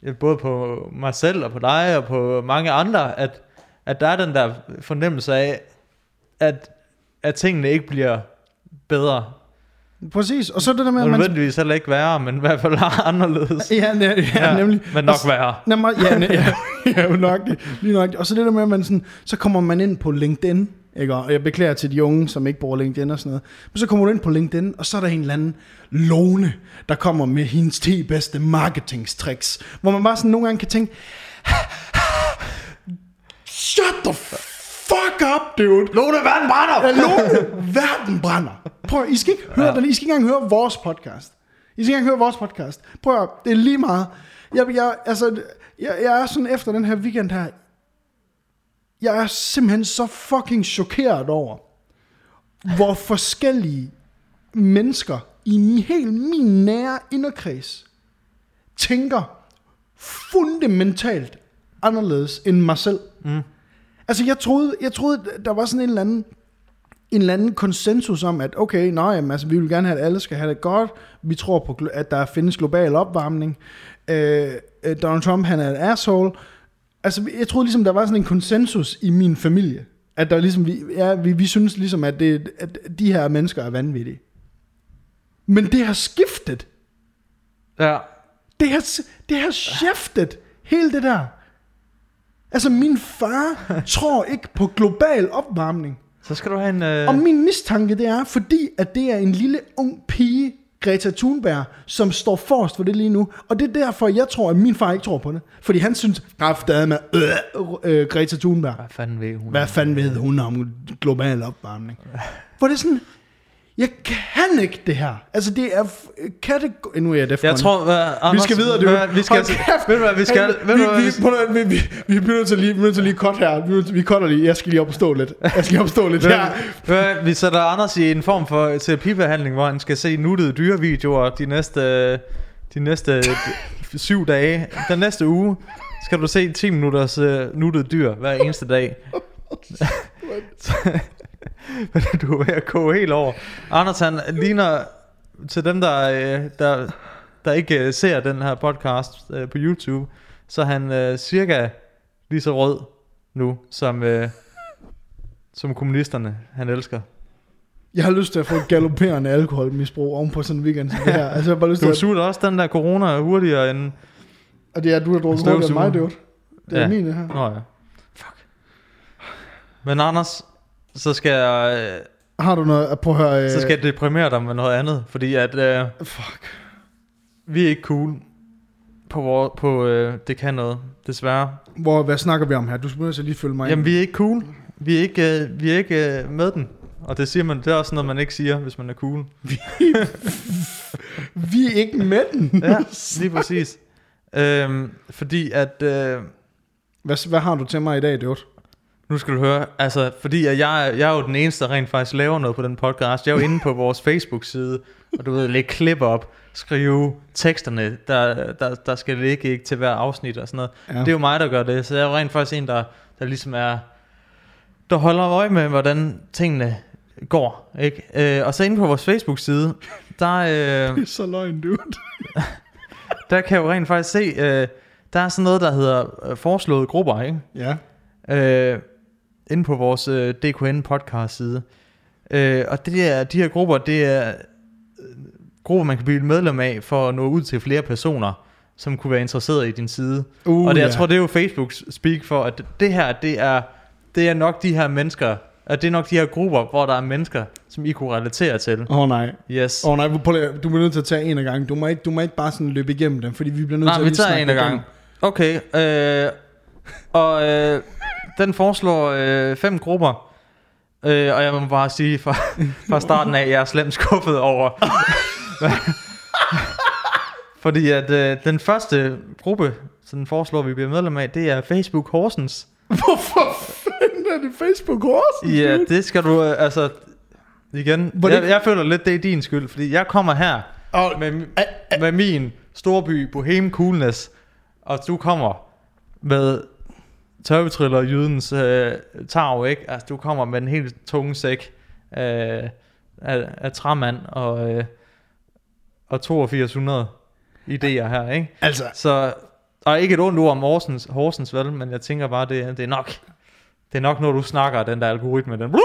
ja, Både på mig selv og på dig og på mange andre, at, at der er den der fornemmelse af, at, at tingene ikke bliver bedre. Præcis, og så det der med, Og at man... nødvendigvis heller ikke værre, men i hvert fald anderledes. Ja, ja, ja, ja, nemlig. Men nok Og værre. Men- ja, ja, ja, jo nok, lige nok. Og så det der med, at man sådan, så kommer man ind på LinkedIn, ikke? og jeg beklager til de unge, som ikke bruger LinkedIn og sådan noget, men så kommer du ind på LinkedIn, og så er der en eller anden Lone, der kommer med hendes 10 bedste marketingstricks, hvor man bare sådan nogle gange kan tænke, shut the fuck up, dude. Lone, verden brænder! Ja, Lone, verden brænder. Prøv, I skal ikke høre ja. den, I skal ikke engang høre vores podcast. I skal ikke engang høre vores podcast. Prøv det er lige meget. Jeg, jeg, altså, jeg, jeg er sådan efter den her weekend her, jeg er simpelthen så fucking chokeret over, hvor forskellige mennesker i helt min nære inderkreds tænker fundamentalt anderledes end mig selv. Mm. Altså, jeg troede, jeg troede, der var sådan en eller anden, en eller anden konsensus om, at okay, nej, jamen, altså, vi vil gerne have, at alle skal have det godt. Vi tror på, at der findes global opvarmning. Øh, øh, Donald Trump, han er en asshole. Altså, jeg troede ligesom, der var sådan en konsensus i min familie. At der ligesom, vi, ja, vi, vi synes ligesom, at, det, at de her mennesker er vanvittige. Men det har skiftet. Ja. Det har, det har skiftet. Hele det der. Altså, min far tror ikke på global opvarmning. Så skal du have en... Øh... Og min mistanke, det er, fordi at det er en lille ung pige, Greta Thunberg, som står forrest for det lige nu. Og det er derfor, jeg tror, at min far ikke tror på det. Fordi han synes, at med øh, øh, Greta Thunberg. Hvad fanden ved hun? Hvad fanden ved hun om global opvarmning? Hvor det er sådan, jeg kan ikke det her. Altså det er, det gå, nu er jeg defcon. Jeg tror, hvad, vi Anders, skal videre, hvad, Vi skal, ved du hvad, vi skal, ved du hvad, vi, vi, vi, prøv vi, vi, vi, bliver nødt til lige, vi nødt til lige cut her. Vi, vi cutter lige. Jeg skal lige op og stå lidt. Jeg skal lige op og stå lidt her. Hvad, vi sætter Anders i en form for terapibehandling, hvor han skal se nuttede dyrevideoer de næste, de næste syv dage. Den næste uge skal du se 10 minutters uh, nuttede dyr hver eneste dag. Du er ved at koge helt over. Anders han ligner til dem, der, øh, der, der ikke øh, ser den her podcast øh, på YouTube, så er han øh, cirka lige så rød nu, som, øh, som kommunisterne, han elsker. Jeg har lyst til at få et galopperende alkoholmisbrug oven på sådan en weekend som det her. Altså, jeg har bare lyst til Du at, suger også den der corona hurtigere end... og det er, at du har drukket hurtigere end mig, dude. Det er Ja. min, det her. Nå ja. Fuck. Men Anders, så skal jeg, øh, Har du noget at prøve at høre? Øh, så skal jeg deprimere dig med noget andet, fordi at øh, Fuck. vi er ikke cool på, vor, på øh, det kan noget, desværre. Hvor, hvad snakker vi om her? Du skal at lige følge mig Jamen ind. vi er ikke cool. Vi er ikke, øh, vi er ikke øh, med den. Og det siger man, det er også noget, man ikke siger, hvis man er cool. Vi er ikke med den. Ja, lige præcis. Øhm, fordi at, øh, Hvad, hvad har du til mig i dag, dude? Nu skal du høre, altså, fordi at jeg, er- jeg er jo den eneste, der rent faktisk laver noget på den podcast. Jeg er jo inde på vores Facebook-side, og du ved, lægge klip op, skrive teksterne, der, der, der skal ligge ikke til hver afsnit og sådan noget. Ja. Det er jo mig, der gør det, så jeg er jo rent faktisk en, der, der ligesom er, der holder øje med, hvordan tingene går, ikke? Øh, og så inde på vores Facebook-side, der, øh, Det er så løgn, dude. der kan jeg jo rent faktisk se, øh, der er sådan noget, der hedder øh, foreslåede grupper, ikke? Ja. Øh, inde på vores øh, DKN podcast side. Øh, og det er, de her grupper, det er øh, grupper, man kan blive medlem af for at nå ud til flere personer, som kunne være interesseret i din side. Uh, og det, jeg tror, det er jo Facebook speak for, at det her, det er, det er nok de her mennesker, at det er nok de her grupper, hvor der er mennesker, som I kunne relatere til. Åh oh, nej. Yes. Åh oh, nej, du bliver nødt til at tage en af gangen. Du må ikke, du må ikke bare sådan løbe igennem dem, fordi vi bliver nødt Nej, til at vi tager en af gangen. Okay, øh, og øh, den foreslår øh, fem grupper. Øh, og jeg må bare sige fra, fra starten af, jeg er slemt skuffet over. fordi at øh, den første gruppe, som den foreslår, vi bliver medlem af, det er Facebook Horsens. Hvorfor fanden er det Facebook Horsens? Ja, det skal du, øh, altså, igen, det jeg, jeg føler lidt, det er din skyld, fordi jeg kommer her Og, med, med min storby Bohem Coolness, og du kommer med tørvetriller jydens øh, tag, ikke? Altså, du kommer med en helt tung sæk af, af, af træmand og, øh, og 8200 idéer her, ikke? altså, Så, og ikke et ondt ord om Horsens, Horsens vel, men jeg tænker bare, det, det er nok, det er nok, når du snakker, den der algoritme, den,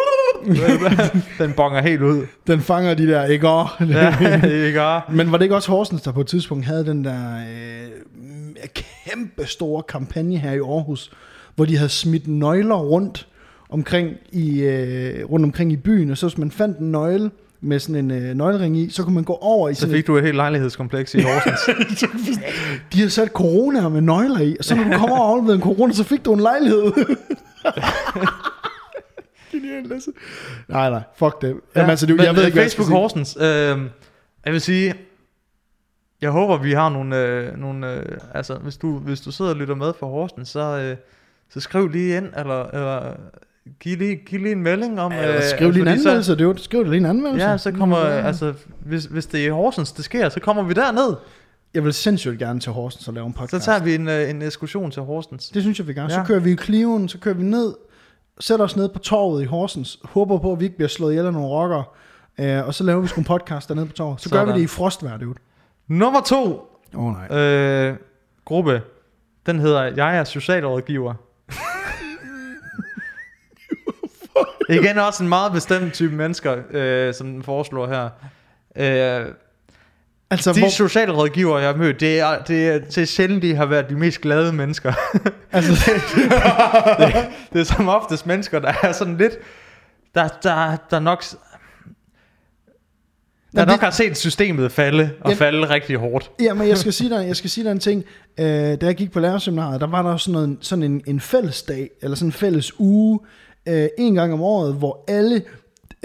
den bonger helt ud. den fanger de der, ikke? Ja, ikke? Men var det ikke også Horsens, der på et tidspunkt havde den der øh, kæmpe store kampagne her i Aarhus, hvor de havde smidt nøgler rundt omkring i, øh, rundt omkring i byen, og så hvis man fandt en nøgle med sådan en øh, nøglering i, så kunne man gå over i Så sådan fik du et helt lejlighedskompleks i Horsens. et, De havde sat corona med nøgler i, og så når du kommer over afleverede en corona, så fik du en lejlighed. Genialt, Lasse. Nej, nej, fuck det. Jamen, altså, det, men, jeg ved ikke, hvad jeg Facebook sige. Horsens. Øh, jeg vil sige, jeg håber, vi har nogle, øh, nogle øh, altså hvis du, hvis du sidder og lytter med fra Horsens, så, øh, så skriv lige ind, eller, eller giv, lige, giv lige en melding om... Eller skriv lige en fordi så- anmeldelse, det er jo, skriv lige en anmeldelse. Ja, så kommer, Ja. altså, hvis, hvis det er i Horsens, det sker, så kommer vi derned. Jeg vil sindssygt gerne til Horsens og lave en Så podcast. tager vi en, øh, en ekskursion til Horsens. Det synes jeg, vi gør. Så Ja. kører vi i Kliven, så kører vi ned sætter os ned på torvet i Horsens, håber på, at vi ikke bliver slået ihjel af nogle rockere, øh, og så laver vi sgu en podcast dernede på torvet. Så gør Sådan. vi det i frostvejr, dude. Nummer to Åh oh, nej. øh, gruppe, den hedder Jeg er socialrådgiver. Igen også en meget bestemt type mennesker, øh, som den foreslår her. Øh, Altså, de hvor, socialrådgiver, jeg har mødt, det er, det, er, det er sjældent, de har været de mest glade mennesker. altså, det, det er som oftest mennesker, der er sådan lidt... Der, der, der nok... Der Jamen, nok det- har set systemet falde, og Jamen- falde rigtig hårdt. Ja, men jeg skal sige dig, jeg skal sige dig en ting. Øh, da jeg gik på lærerseminaret, der var der sådan, noget, sådan en, en fællesdag, eller sådan en fælles uge, øh, en gang om året, hvor alle,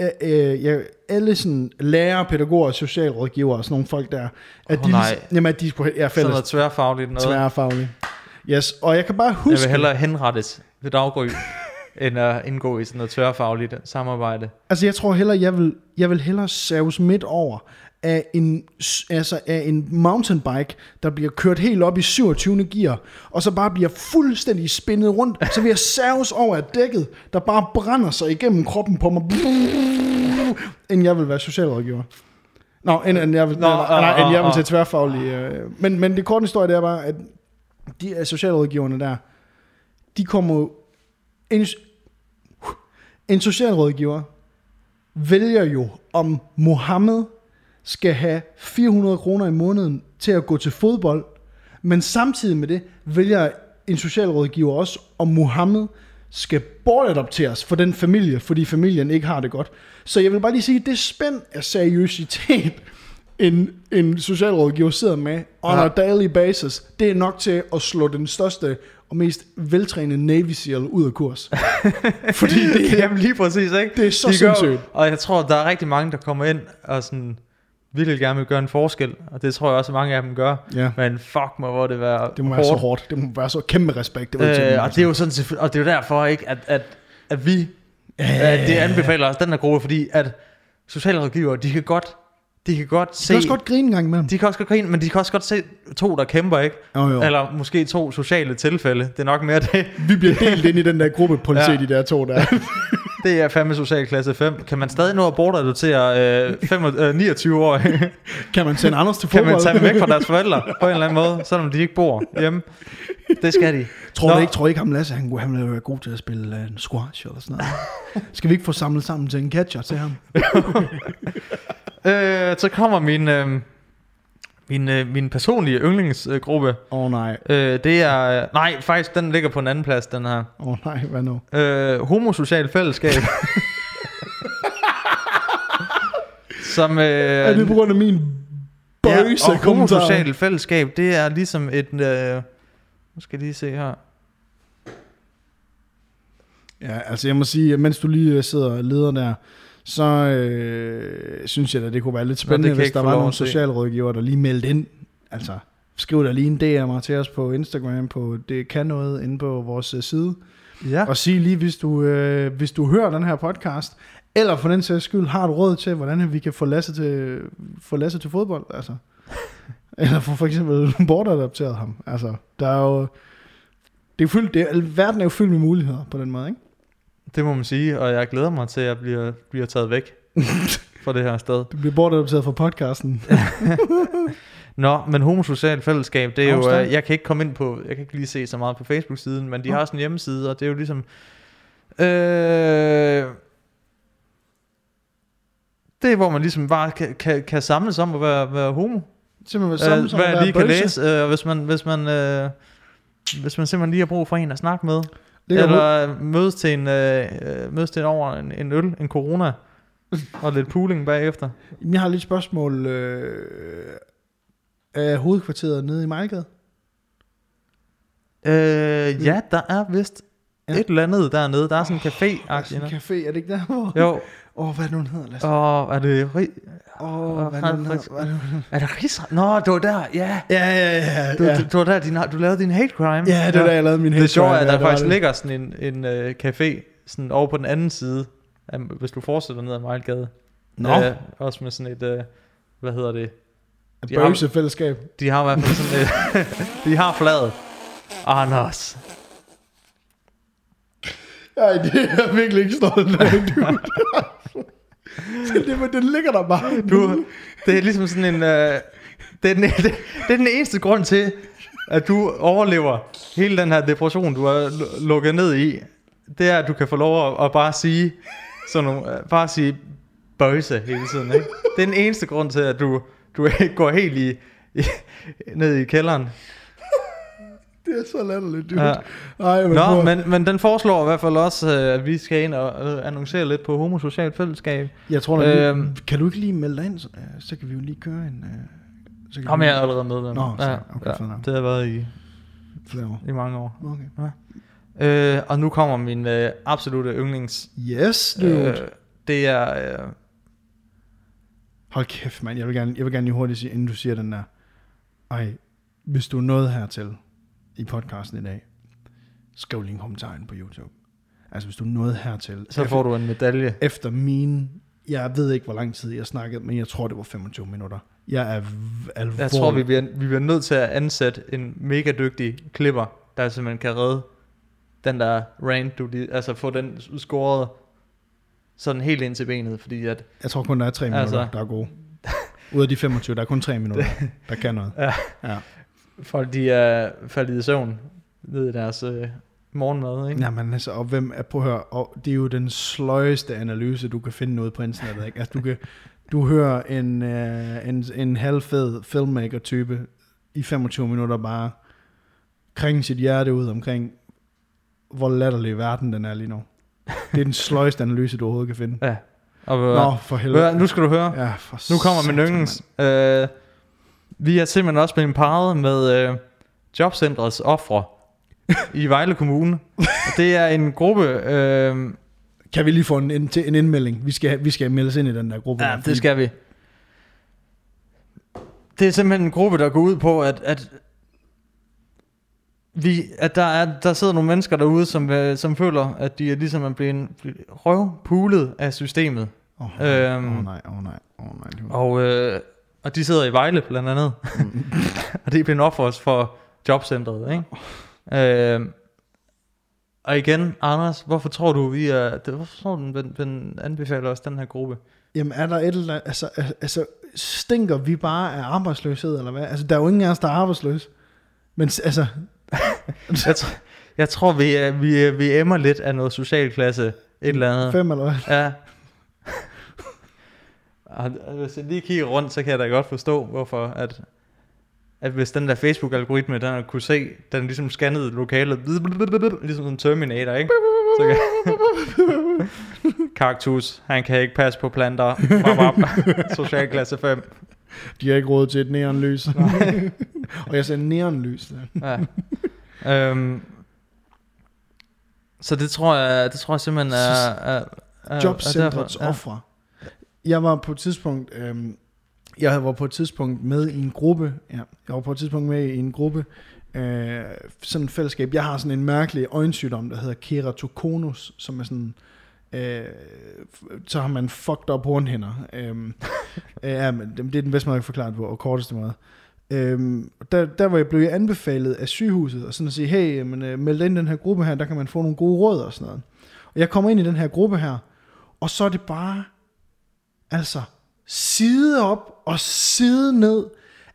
øh, øh, ja, alle sådan lærere, pædagoger og socialrådgivere og sådan nogle folk der, at Åh, de, nej. ligesom- jamen, at de skulle ja, Sådan fælles noget tværfagligt noget. tværfaglige. Yes, og jeg kan bare Jeg huske, vil hellere henrettes ved daggry, end at indgå i sådan noget tværfagligt samarbejde. altså jeg tror hellere, jeg vil, jeg vil hellere saves midt over af en, altså af en mountainbike, der bliver kørt helt op i 27. gear, og så bare bliver fuldstændig spindet rundt, så vil jeg saves over af dækket, der bare brænder sig igennem kroppen på mig, end jeg vil være socialrådgiver. Nå, end, end jeg vil, Nå, nej, nej, øh, end jeg vil øh, til tværfaglig. Øh, men, men det korte historie, det er bare, at de er socialrådgiverne der, de kommer en, en socialrådgiver vælger jo, om Mohammed skal have 400 kroner i måneden til at gå til fodbold, men samtidig med det vælger en socialrådgiver også, om Mohammed skal bortadopteres for den familie, fordi familien ikke har det godt. Så jeg vil bare lige sige, at det spænd af seriøsitet, en, en socialrådgiver sidder med on Ja. a daily basis, det er nok til at slå den største og mest veltrænede Navy SEAL ud af kurs. fordi det, Jamen lige præcis, ikke? Det er så De gør- sindssygt. Og jeg tror, der er rigtig mange, der kommer ind og sådan virkelig gerne vil gøre en forskel. Og det tror jeg også, at mange af dem gør. ja, Men fuck mig, hvor det være det må være så hårdt. Det må være så kæmpe respekt. Det jeg Øh, og det er jo sådan, og det er jo derfor, ikke, at, at, at vi at det anbefaler os den her gruppe, fordi at socialrådgiver, de kan godt, de kan godt Det se, er også godt grine en gang imellem. de kan også godt grine, men de kan også godt se to, der kæmper, ikke? Jo, jo. Eller måske to sociale tilfælde. Det er nok mere det. Vi bliver delt ind i den der gruppe, på Ja. ja. de der to der. Det er fandme socialklasse 5. Kan man stadig nå at bortadoptere øh, 5, øh, 29 år? kan man sende Anders til kan fodbold? man tage dem væk fra deres forældre på en eller anden måde, selvom de ikke bor hjemme? Det skal de. Tror du ikke, tror ikke ham Lasse, han, han ville være god til at spille uh, en squash eller sådan noget? Skal vi ikke få samlet sammen til en catcher til ham? Øh, så kommer min, øh, min, øh, min personlige yndlingsgruppe. Åh oh, nej, Øh, det er... Nej, faktisk, den ligger på en anden plads, den her. åh oh, nej, hvad nu? Øh, homosocial fællesskab. Som... Øh, Er det på grund af min bøse ja, og homosocial fællesskab, det er ligesom et... Øh, nu skal jeg lige se her. Ja, altså jeg må sige, mens du lige sidder og leder der, så øh, synes jeg at det kunne være lidt spændende, jeg hvis der var nogle socialrådgiver, der lige meldte ind. Altså, skriv der lige en DM til os på Instagram, på det kan noget, inde på vores øh, side. Ja. Og sig lige, hvis du, øh, hvis du hører den her podcast, eller for den sags skyld, har du råd til, hvordan vi kan få Lasse til, få Lasse til fodbold, altså. eller for for eksempel bortadopteret ham. Altså, der er jo... Det er fyldt, det er, verden er jo fyldt med muligheder på den måde, ikke? Det må man sige, og jeg glæder mig til, at jeg bliver, bliver taget væk fra det her sted. Du bliver bortadopteret fra podcasten. Nå, men homosocial fællesskab, det er jo, Afstand. øh, jeg kan ikke komme ind på, jeg kan ikke lige se så meget på Facebook-siden, men de har sådan en hjemmeside, og det er jo ligesom, øh, det er, hvor man ligesom bare kan, kan, kan samles om at være, være homo. Simpelthen Øh, sammen, som hvad jeg lige kan bøsse. læse, øh, hvis man, hvis man, øh, hvis man simpelthen lige har brug for en at snakke med. Kan Eller mødes til en, øh, øh, mødes til en over en, en øl, en corona, og lidt pooling bagefter. Jeg har lidt spørgsmål. Øh, er hovedkvarteret nede i Majlgade? Øh, ja, der er vist Ja. et eller andet dernede. Der er sådan en café Altså, en café, er det ikke der? Hvor? Jo, Åh, oh, hvad er det den hedder, Lasse? og er det... Åh, Åh, hvad er det faktisk- hedder? Er det? Er det Rigsret? Nå, det var der, ja. Ja, ja, ja. Du, ja. du, du, var der, din, du lavede din hate crime. Ja, det var da jeg lavede min Det er sjovt, crime, at ja, der det var faktisk det. ligger sådan en, en uh, café sådan over på den anden side, um, hvis du fortsætter ned ad Mejlgade. Nå, Øh, også med sådan et, uh, hvad hedder det? et de har- bøsefællesskab. De har i hvert fald sådan et, de har fladet. Anders. Ej, det er virkelig ikke stolt af, du. det, men den ligger der bare. Du, det er ligesom sådan en... Øh, det, er den, det, det er den eneste grund til, at du overlever hele den her depression, du har lukket ned i. Det er, at du kan få lov at, at bare sige sådan nogle, øh, bare sige bøjse hele tiden. Ikke? Det er den eneste grund til, at du, du går helt i, i, ned i kælderen. Det er så latterligt, du. Ja. Ej, men, Nå, prøv- men, men den foreslår i hvert fald også, øh, at vi skal ind og øh, annoncere lidt på homosocialt fællesskab. Jeg tror, Øhm. kan du ikke lige melde dig ind, så, øh, så kan vi jo lige køre en... Øh, så kan Jamen, vi jeg er allerede med den. Nå, så- ja, okay, ja, det har været i, flere år. i mange år. Okay. Øh, og nu kommer min øh, absolute yndlings. Yes, dude. Øh, det er... Øh, Hold kæft, mand. Jeg vil gerne, jeg vil gerne lige hurtigt sige, inden du siger den der. Ej, hvis du er nået hertil i podcasten i dag, skriv lige en kommentar på YouTube. Altså, hvis du nået hertil. så får du en medalje. Efter min... Jeg ved ikke, hvor lang tid jeg snakkede, men jeg tror, det var 25 minutter. Jeg er alvorlig. Jeg tror, vi bliver, vi bliver nødt til at ansætte en mega dygtig klipper, der simpelthen kan redde den der rant, du lige, altså få den scoret sådan helt ind til benet, fordi at, Jeg tror kun, der er 3 minutter, Altså. der er gode. Ud af de 25, der er kun 3 minutter, der kan noget. Ja. ja. Folk de er faldet i søvn ned i deres øh, morgenmad, ikke? Jamen altså, og hvem er, prøv at høre, og det er jo den sløjeste analyse, du kan finde noget på internettet, ikke? Altså, du kan, du hører en, uh, en, en halvfed filmmaker-type i 25 minutter bare kringe sit hjerte ud omkring, hvor latterlig verden den er lige nu. Det er den sløjeste analyse, du overhovedet kan finde. Ja. Og, øh, Nå, for helvede. nu skal du høre. Ja, for Nu kommer min yndlings. Øh, vi er simpelthen også blevet parret med øh, Jobcentrets ofre i Vejle Kommune. Og det er en gruppe... Øh. Kan vi lige få en, en, en indmelding? Vi skal, vi skal meldes ind i den der gruppe. ja, det skal vi. Det er simpelthen en gruppe, der går ud på, at, at vi, at der, er, der sidder nogle mennesker derude, som, øh, som føler, at de er ligesom er blevet, røvpulet af systemet. Åh oh, nej, Øhm. oh, nej, åh oh, nej, oh, nej. Og, øh, og de sidder i Vejle blandt andet. og det er blevet for os for jobcentret, ikke? Øh, og igen, Anders, hvorfor tror du, vi er, hvorfor tror du, den, den anbefaler os den her gruppe? Jamen er der et eller andet, altså, al- altså stinker vi bare af arbejdsløshed, eller hvad? Altså der er jo ingen af os, der er arbejdsløs. Men altså, Jeg, tr- jeg tror, vi, vi, vi emmer lidt af noget socialklasse, et eller andet. fem eller hvad? Ja. Og hvis jeg lige kigger rundt, så kan jeg da godt forstå, hvorfor at, at hvis den der Facebook-algoritme, den kunne se, den ligesom scannede lokalet, ligesom en Terminator, ikke? Så kan, Kaktus, han kan ikke passe på planter. Bap, bap. Socialklasse 5. De har ikke råd til et neonlys. og jeg sagde neonlys. Ja. Øhm, så det tror jeg, det tror jeg simpelthen er... er, er Jobcentrets derfor- ja. Jeg var på et tidspunkt, øhm, jeg var på et tidspunkt med i en gruppe, ja, jeg var på et tidspunkt med i en gruppe, øh, sådan et fællesskab. Jeg har sådan en mærkelig øjensygdom, der hedder keratokonus, som er sådan, øh, så har man fucked up hornhænder. Øh, ja, men det er den bedste måde, jeg kan forklare det på, og korteste måde. Øhm, der, der var jeg blevet anbefalet af sygehuset, og sådan at sige, hey, men, øh, meld dig ind i den her gruppe her, der kan man få nogle gode råd og sådan noget. Og jeg kommer ind i den her gruppe her, og så er det bare, altså, side op og side ned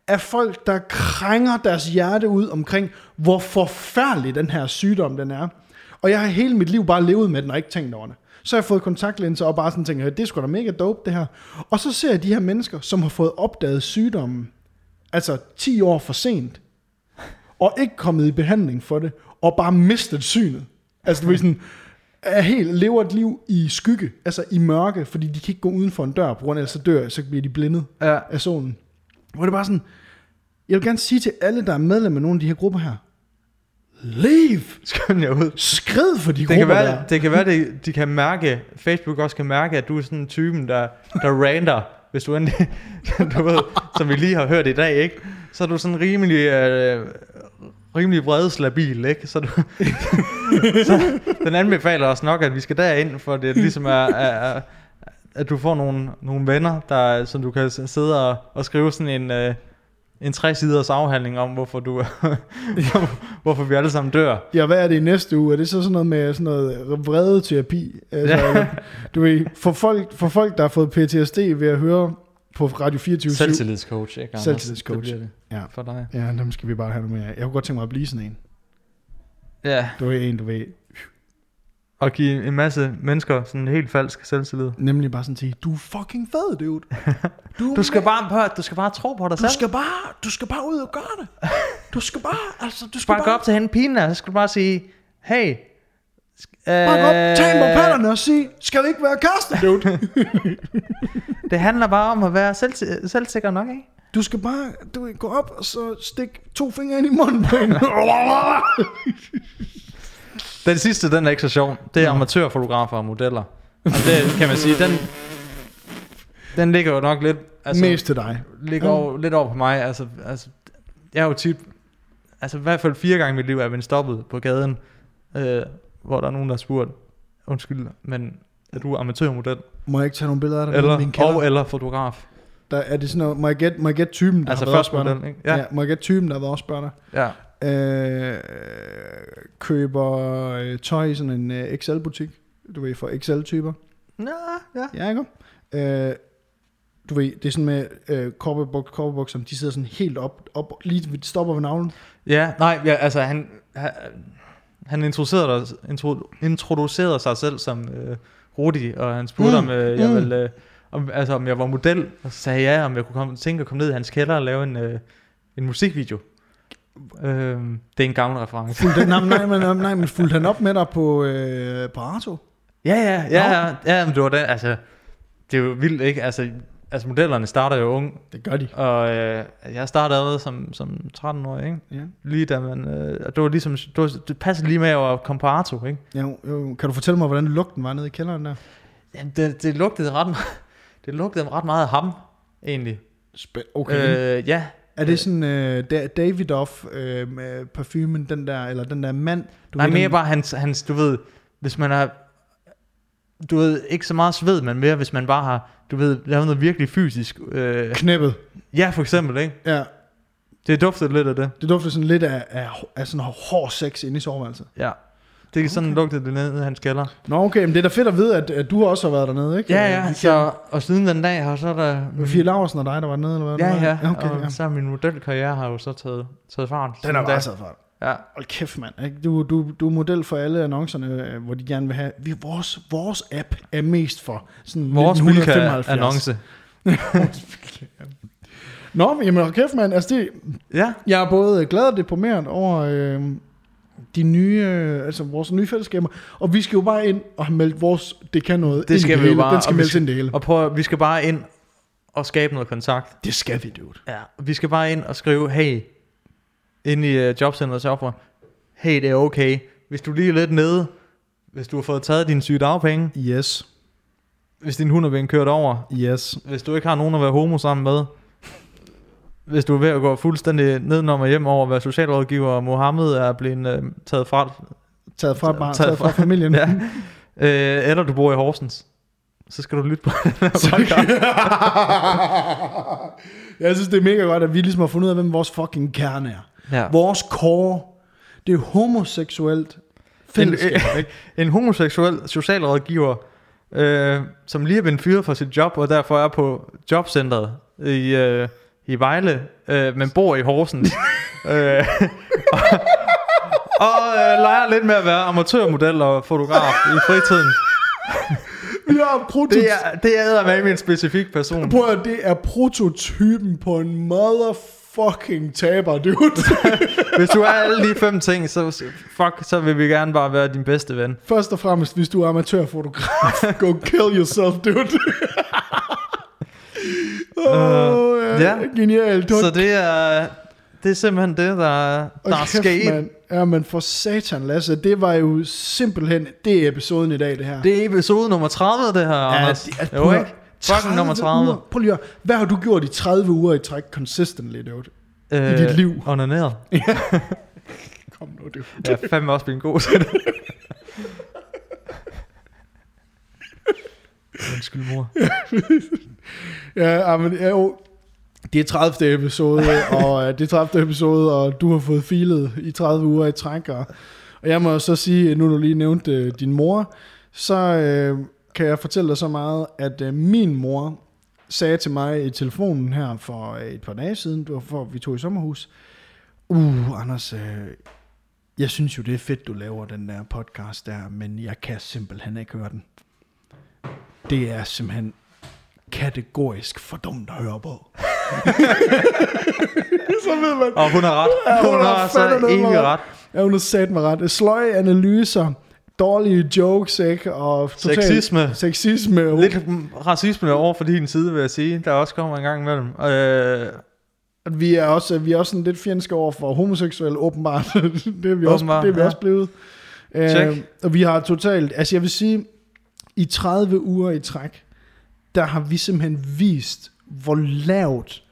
af folk, der krænger deres hjerte ud omkring, hvor forfærdelig den her sygdom den er. Og jeg har hele mit liv bare levet med den og ikke tænkt over det. Så har jeg fået kontaktlinser og bare sådan tænker, det er sgu da mega dope det her. Og så ser jeg de her mennesker, som har fået opdaget sygdommen, altså 10 år for sent, og ikke kommet i behandling for det, og bare mistet synet. Altså det er sådan, er helt, lever et liv i skygge, altså i mørke, fordi de kan ikke gå uden for en dør, på grund af, så dør, så bliver de blindet Ja. af solen. Hvor det bare sådan, jeg vil gerne sige til alle, der er medlem af nogle af de her grupper her, leave, Skynd jer ud. skrid for de Det grupper kan være, der. det kan være, de, de kan mærke, Facebook også kan mærke, at du er sådan en typen, der, der ranter, hvis du endelig, du ved, som vi lige har hørt i dag, ikke? Så er du sådan rimelig, øh, rimelig vredslabil, ikke? Så, du, så den anbefaler os nok, at vi skal derind, for det ligesom er, er, er at du får nogle, nogle venner, der, som du kan sidde og, og skrive sådan en, øh, en tre siders afhandling om, hvorfor du hvorfor vi alle sammen dør. Ja, hvad er det i næste uge? Er det så sådan noget med sådan noget vrede terapi? Altså, du ved, for folk, for folk, der har fået PTSD ved at høre på Radio 24 Selvtillidscoach, ikke? Anders? Selvtillidscoach. Det det Ja. for dig. Ja, dem skal vi bare have noget mere. Jeg kunne godt tænke mig at blive sådan en. Ja, Du er en, du ved, og give en masse mennesker sådan en helt falsk selvtillid. nemlig bare sådan sige, du er fucking fed, dude. Du, Du skal bare, at- du skal bare tro på dig du selv. skal bare, du skal bare ud og gøre det. Du skal bare, altså, du skal bare gå op til hende pigen der, så skal du bare sige, hey, Gå op, tag på øh, patterne og sige, skal vi ikke være kærester, dude? det handler bare om at være selv, selvsikker nok, ikke? Du skal bare, du gå op og så stik to fingre ind i munden på hende. Den sidste, den er ikke så sjov. Det er amatørfotografer og modeller. Og det kan man sige, den, den ligger jo nok lidt, altså, Mest til dig. ligger Ja. over, lidt over på mig. Altså, altså, jeg er jo tit, altså i hvert fald fire gange i mit liv er jeg blevet stoppet på gaden, øh, hvor der er nogen, der har spurgt, undskyld, men er du amatørmodel? Må jeg ikke tage nogle billeder af dig? Eller, min kælder? og eller fotograf. Der, er det sådan noget, må jeg gætte, må jeg gætte typen, der Altså har været først model, ikke? Ja. Ja. Må jeg gætte typen, der har været også spørger ja. Øh, køber øh, tøj i sådan en øh, XL-butik. Du ved, for XL-typer. Nå, ja. Ja, ikke? Øh, du ved, det er sådan med øh, korperbuk, korperbukserne, de sidder sådan helt op, op lige stopper ved navlen. Ja, nej, ja, altså han, han, han introducerede, intro, introducerede sig selv som øh, Rudi, og han spurgte, Mm, om, øh, jeg mm. ville, øh, om, altså, om jeg var model, og så sagde ja, om jeg kunne komme, tænke at komme ned i hans kælder og lave en, øh, en musikvideo. Øh, det er en gammel reference. Fulgte, nej, nej, nej, nej, nej, men fulgte han op med dig på, øh, på Arto? Ja, ja, ja, ja, ja, men det var det, altså, det er jo vildt, ikke? Altså, altså modellerne starter jo ung, Det gør de. og øh, jeg startede allerede som, som 13-årig, ikke? Ja. Lige da man, øh, og det var ligesom, det, var, det passede lige med at komme på Arto, ikke? Jo, jo. Kan du fortælle mig, hvordan lugten var nede i kælderen der? Jamen, det, det lugtede ret meget, det lugtede ret meget af ham, egentlig. Spæ- okay. Øh, ja. er det sådan øh, Da- Davidoff øh, med parfumen, den der, eller den der mand? Du Nej, ved, mere den, bare hans, hans, du ved, hvis man har, du ved, ikke så meget sved, men mere, hvis man bare har, du ved, lavet noget virkelig fysisk. Øh, Knæppet. ja, for eksempel, ikke? Ja, Det duftede lidt af det. det dufter sådan lidt af, af, af sådan hård sex inde i soveværelset. Ja. Det er sådan Okay. lugtede det nede i hans kælder. Nå okay, men det er da fedt at vide, at, at du også har været dernede, ikke? Ja, ja, Vi så, og siden den dag har så er der... Med Fie Laursen og dig, der var nede, eller hvad? Ja, ja, okay, og ja. så min modelkarriere har jo så taget, taget fart. Den da. bare taget fra. Ja, Hold kæft, mand. ikke? Du, du, du er model for alle annoncerne, øh, hvor de gerne vil have... Vi, vores, vores app er mest for sådan vores 1975. annonce. Nå, jamen hold kæft, mand. Altså, det, Ja, jeg er både glad og deprimeret over øh, de nye, øh, altså vores nye fællesskaber. Og vi skal jo bare ind og have meldt vores, det kan noget, Det skal vi hele. bare, Den skal meldes ind det hele. og prøv, vi skal bare ind og skabe noget kontakt. Det skal vi, dude. Ja, vi skal bare ind og skrive, hey, ind i uh, jobcenteret Software, hey, det er okay. Hvis du lige er lidt nede, hvis du har fået taget dine syge dagpenge, Yes. hvis din hund er blevet kørt over, Yes. hvis du ikke har nogen at være homo sammen med, hvis du er ved at gå fuldstændig nedenom og hjem over at være socialrådgiver, og Mohammed er blevet uh, taget fra, Taget fra, barn, Taget taget fra fra- familien. ja, uh, eller du bor i Horsens, så skal du lytte på den her podcast. jeg synes, det er mega godt, at vi ligesom har fundet ud af, hvem vores fucking kerne er. Ja. Vores core, det er homoseksuelt fællesskab, ikke? en homoseksuel socialrådgiver, øh, som lige er blevet fyret fra sit job, og derfor er på jobcentret i, øh, i Vejle, øh, men bor i Horsens. øh, og og øh, leger lidt med at være amatørmodel og fotograf i fritiden. Vi har prototypen. Det er, det er med en specifik person. Prøv at, det er prototypen på en motherfucking taber, dude. Hvis du er alle de fem ting, så, fuck, så vil vi gerne bare være din bedste ven. Først og fremmest, hvis du er amatørfotograf, go kill yourself, dude. oh, ja, ja. Genialt. Så det er, det er simpelthen det, der, der er Hold kæft, sket. mand. Ja, men for satan, Lasse, det var jo simpelthen, det er episoden i dag, det her. Det er episode nummer 30, det her, Anders. det er- jo, at- ikke? Fucking nummer 30. Uger. Prøv lige at, hvad har du gjort i 30 uger i træk consistently, dude? Øh, dit liv. Onaneret. Kom nu, dude. Jeg er fandme også blevet god til det. Undskyld, mor. Ja, ja, men ja, jo, det er 30. episode, og øh, det er 30. episode, og du har fået filet i 30 uger i træk. Og, og jeg må så sige, nu du lige nævnte øh, din mor, så øh, kan jeg fortælle dig så meget, at øh, min mor sagde til mig i telefonen her for øh, et par dage siden, det var for vi tog i sommerhus, uh, Anders, øh, jeg synes jo, det er fedt, du laver den der podcast der, men jeg kan simpelthen ikke høre den. Det er simpelthen kategorisk for dumt at høre på. så ved man. Og hun har ret. Ja, hun hun har har så noget ret. Ja, hun har sat mig ret. Sløje analyser, dårlige jokes, ikke? Og total- Sexisme. Sexisme. Lidt racisme over for din side, vil jeg sige. Der også kommer en gang imellem. Øh, At vi er også, vi er også sådan lidt fjendske over for homoseksuelle, åbenbart. det er vi, også, Åbenbart, det er vi ja. også blevet. Check. Øh, og vi har totalt, altså jeg vil sige, i 30 uger i træk, der har vi simpelthen vist, hvor lavt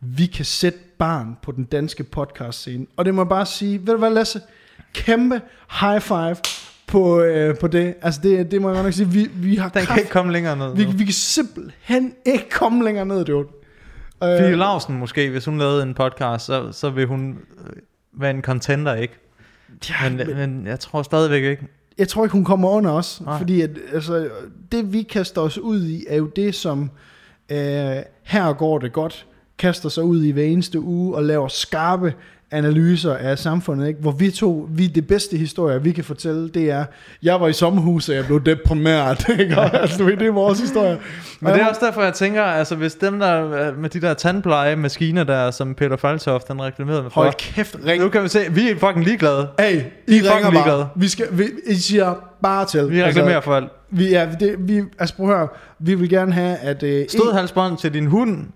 vi kan sætte barn på den danske podcast scene. Og det må jeg bare sige, ved du hvad Lasse? Kæmpe high five på, øh, på det. Altså det, det må jeg godt nok sige, vi, vi har den kan kraft- ikke komme længere ned. vi, nu. vi kan simpelthen ikke komme længere ned, dude. Øh, Fie Lausen måske, hvis hun lavede en podcast, så, så vil hun øh, være en contender, ikke? ja, Men, men, men jeg tror stadigvæk ikke. jeg tror ikke, hun kommer under os. Nej. Fordi at, altså, det, vi kaster os ud i, er jo det, som øh, her går det godt, kaster sig ud i hver eneste uge og laver skarpe analyser af samfundet, ikke? hvor vi to, vi det bedste historie, vi kan fortælle, det er, jeg var i sommerhus, og jeg blev deprimeret, ikke? Og, altså, det er vores historie. Men det er også derfor, jeg tænker, altså hvis dem der øh, med de der tandpleje maskiner der, som Peter Faltoft, den reklamerede med for, Hold kæft, ring. nu kan vi se, vi er fucking ligeglade. Hey, I fucking ringer ligeglade. bare. Vi, skal, vi, I siger bare til. Vi reklamerer for alt. vi, ja, det, vi, altså prøv at høre, vi vil gerne have, at uh, Stødhalsbånd til din hund.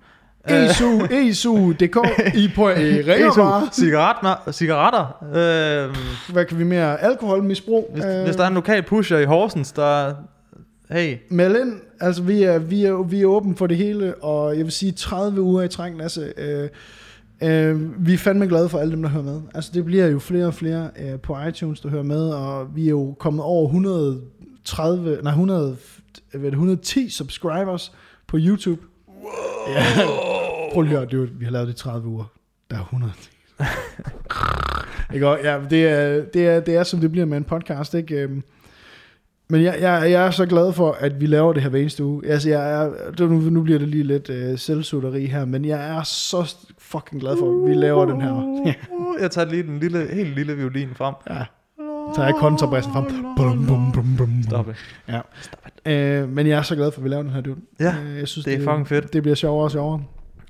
ESU, ESU.dk, I på I ringer cigaretter, cigaretter. Øh, Hvad kan vi mere? Alkoholmisbrug. hvis, øh. hvis der er en lokal pusher i Horsens, der... Hey, Meld ind. Altså, vi er, vi, er, vi er åbne for det hele, og jeg vil sige 30 uger i træk, Lasse. Øh, øh, vi er fandme glade for alle dem, der hører med. Altså, det bliver jo flere og flere øh, på iTunes, der hører med, og vi er jo kommet over 130, nej, 100, hvad er det, 110 subscribers på YouTube. Wow. Ja. Prøv lige at høre, vi har lavet det i 30 uger. Der er 100. ikke? Ja, det er, det, er, det er, som det bliver med en podcast, ikke? Øhm, Men jeg, jeg, jeg er så glad for, at vi laver det her hver eneste uge. Altså, jeg er, nu, nu bliver det lige lidt øh, selvsutteri her, men jeg er så fucking glad for, at vi laver den her. Ja, jeg tager lige den lille, helt lille violin frem. ja. Så tager jeg kontrabassen frem. Bum, bum, bum, bum. Stop it. Øh, men jeg er så glad for, at vi laver den her, dude. Ja, Øh, jeg synes, det er fucking fedt. Det bliver sjovere og sjovere.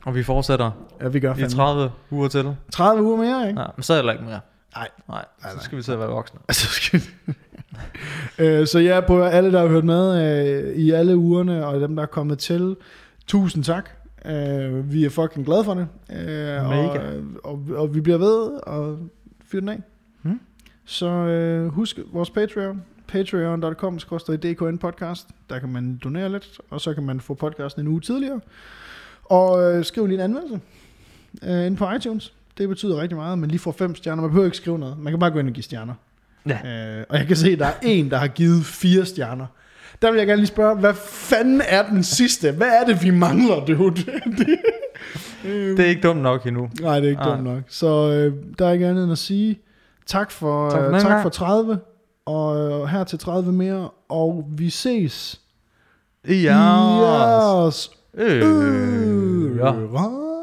Og vi fortsætter Ja, vi gør i fandme. 30 uger til. 30 uger mere, ikke? Ja, men så er det ikke mere. Nej. Nej, Nej, så nej. skal vi til at være voksne. Altså, skal øh, så ja, på alle, der har hørt med øh, i alle ugerne, og dem, der er kommet til, tusind tak. Øh, vi er fucking glade for det. Øh, Mega. Og, og, og vi bliver ved og fyre den af. Hmm. Så øh, husk vores Patreon. Patreon.com DKN podcast. Der kan man donere lidt, og så kan man få podcasten en uge tidligere. Og øh, skriv lige en anmeldelse øh, inde på iTunes. Det betyder rigtig meget, men lige får fem stjerner. Man behøver ikke skrive noget. Man kan bare gå ind og give stjerner. Ja. Øh, og jeg kan se, at der er en, der har givet fire stjerner. Der vil jeg gerne lige spørge, hvad fanden er den sidste? Hvad er det, vi mangler, dude? det, Det er ikke dumt nok endnu. nej, det er ikke Nej. dumt nok. Så øh, der er ikke andet end at sige tak for, Tak for tak den tak for 30, og øh, her til 30 mere, og vi ses Ja. i jeres Øh. Ja. ører.